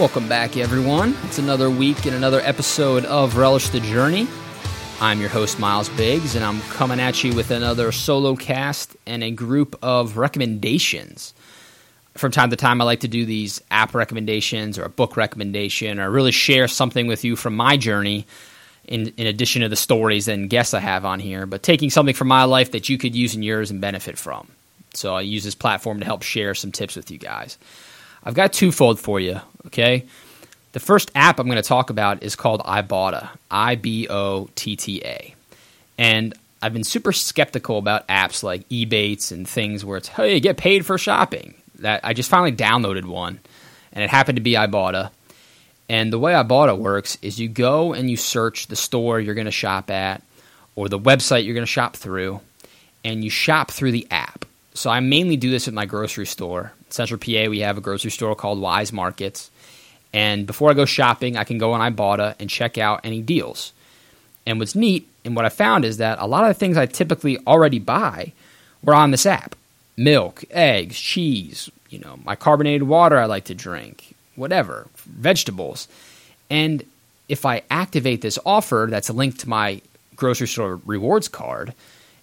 Welcome back, everyone. It's another week and another episode of Relish the Journey. I'm your host, Miles Biggs, and I'm coming at you with another solo cast and a group of recommendations. From time to time, I like to do these app recommendations or a book recommendation or really share something with you from my journey in, in addition to the stories and guests I have on here, but taking something from my life that you could use in yours and benefit from. So I use this platform to help share some tips with you guys. I've got twofold for you, okay? The first app I'm going to talk about is called Ibotta, I B O T T A. And I've been super skeptical about apps like Ebates and things where it's, hey, get paid for shopping. That I just finally downloaded one, and it happened to be Ibotta. And the way Ibotta works is you go and you search the store you're going to shop at or the website you're going to shop through, and you shop through the app. So I mainly do this at my grocery store. Central PA, we have a grocery store called Weis Markets. And before I go shopping, I can go on Ibotta and check out any deals. And what's neat and what I found is that a lot of the things I typically already buy were on this app milk, eggs, cheese, you know, my carbonated water I like to drink, whatever, vegetables. And if I activate this offer that's linked to my grocery store rewards card,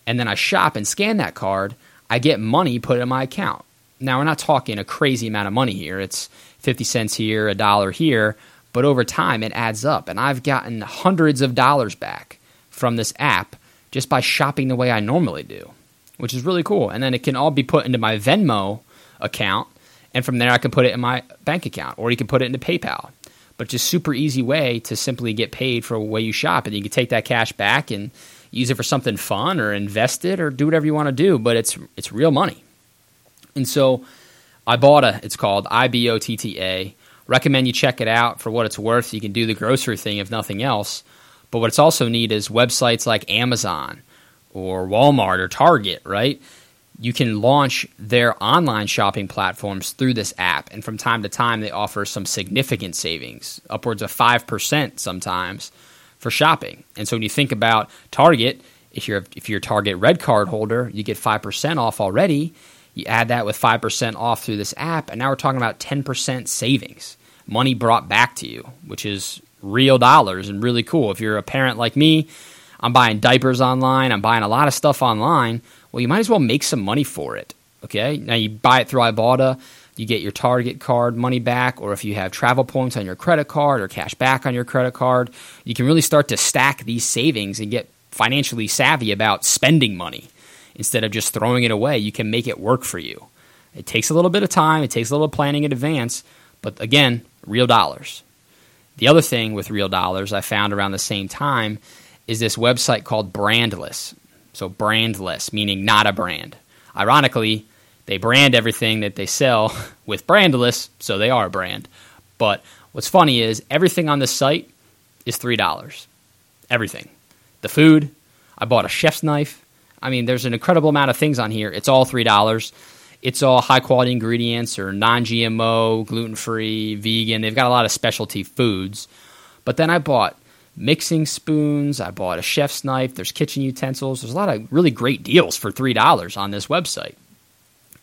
and then I shop and scan that card, I get money put in my account. Now, we're not talking a crazy amount of money here. It's 50 cents here, a dollar here, but over time it adds up. And I've gotten hundreds of dollars back from this app just by shopping the way I normally do, which is really cool. And then it can all be put into my Venmo account. And from there, I can put it in my bank account, or you can put it into PayPal. But just super easy way to simply get paid for the way you shop, and you can take that cash back and use it for something fun, or invest it, or do whatever you want to do. But it's it's real money. And so Ibotta, it's called I B O T T A. Recommend you check it out for what it's worth. You can do the grocery thing if nothing else. But what's also neat is websites like Amazon or Walmart or Target, right? You can launch their online shopping platforms through this app. And from time to time, they offer some significant savings, upwards of 5% sometimes for shopping. And so when you think about Target, if you're, if you're a Target Red Card holder, you get 5% off already you add that with 5% off through this app, and now we're talking about 10% savings. Money brought back to you, which is real dollars and really cool. If you're a parent like me, I'm buying diapers online, I'm buying a lot of stuff online. Well, you might as well make some money for it. Okay? Now you buy it through Ibotta, you get your Target card money back, or if you have travel points on your credit card or cash back on your credit card, you can really start to stack these savings and get financially savvy about spending money instead of just throwing it away. You can make it work for you. It takes a little bit of time, it takes a little planning in advance, but again, real dollars. The other thing with real dollars I found around the same time is this website called Brandless. So, brandless, meaning not a brand. Ironically, they brand everything that they sell with brandless, so they are a brand. But what's funny is everything on this site is $3. Everything. The food, I bought a chef's knife, I mean, there's an incredible amount of things on here. It's all three dollars. It's all high quality ingredients or non GMO, gluten free, vegan. They've got a lot of specialty foods. But then I bought mixing spoons. I bought a chef's knife. There's kitchen utensils. There's a lot of really great deals for three dollars on this website.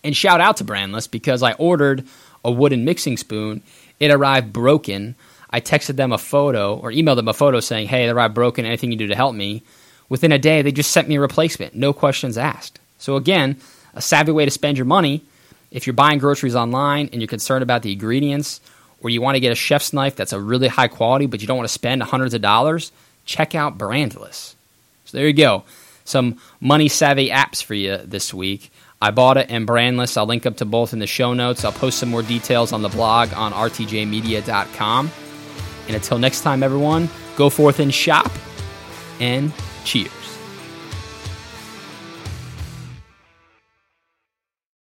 And shout out to Brandless because I ordered a wooden mixing spoon. It arrived broken. I texted them a photo or emailed them a photo saying, "Hey, it arrived broken. Anything you do to help me?" Within a day, they just sent me a replacement, no questions asked. So, again, a savvy way to spend your money if you're buying groceries online and you're concerned about the ingredients, or you want to get a chef's knife that's a really high quality, but you don't want to spend hundreds of dollars, check out Brandless. So, there you go. Some money savvy apps for you this week. Ibotta and Brandless. I'll link up to both in the show notes. I'll post some more details on the blog on rtjmedia.com. And until next time, everyone, go forth and shop and cheers.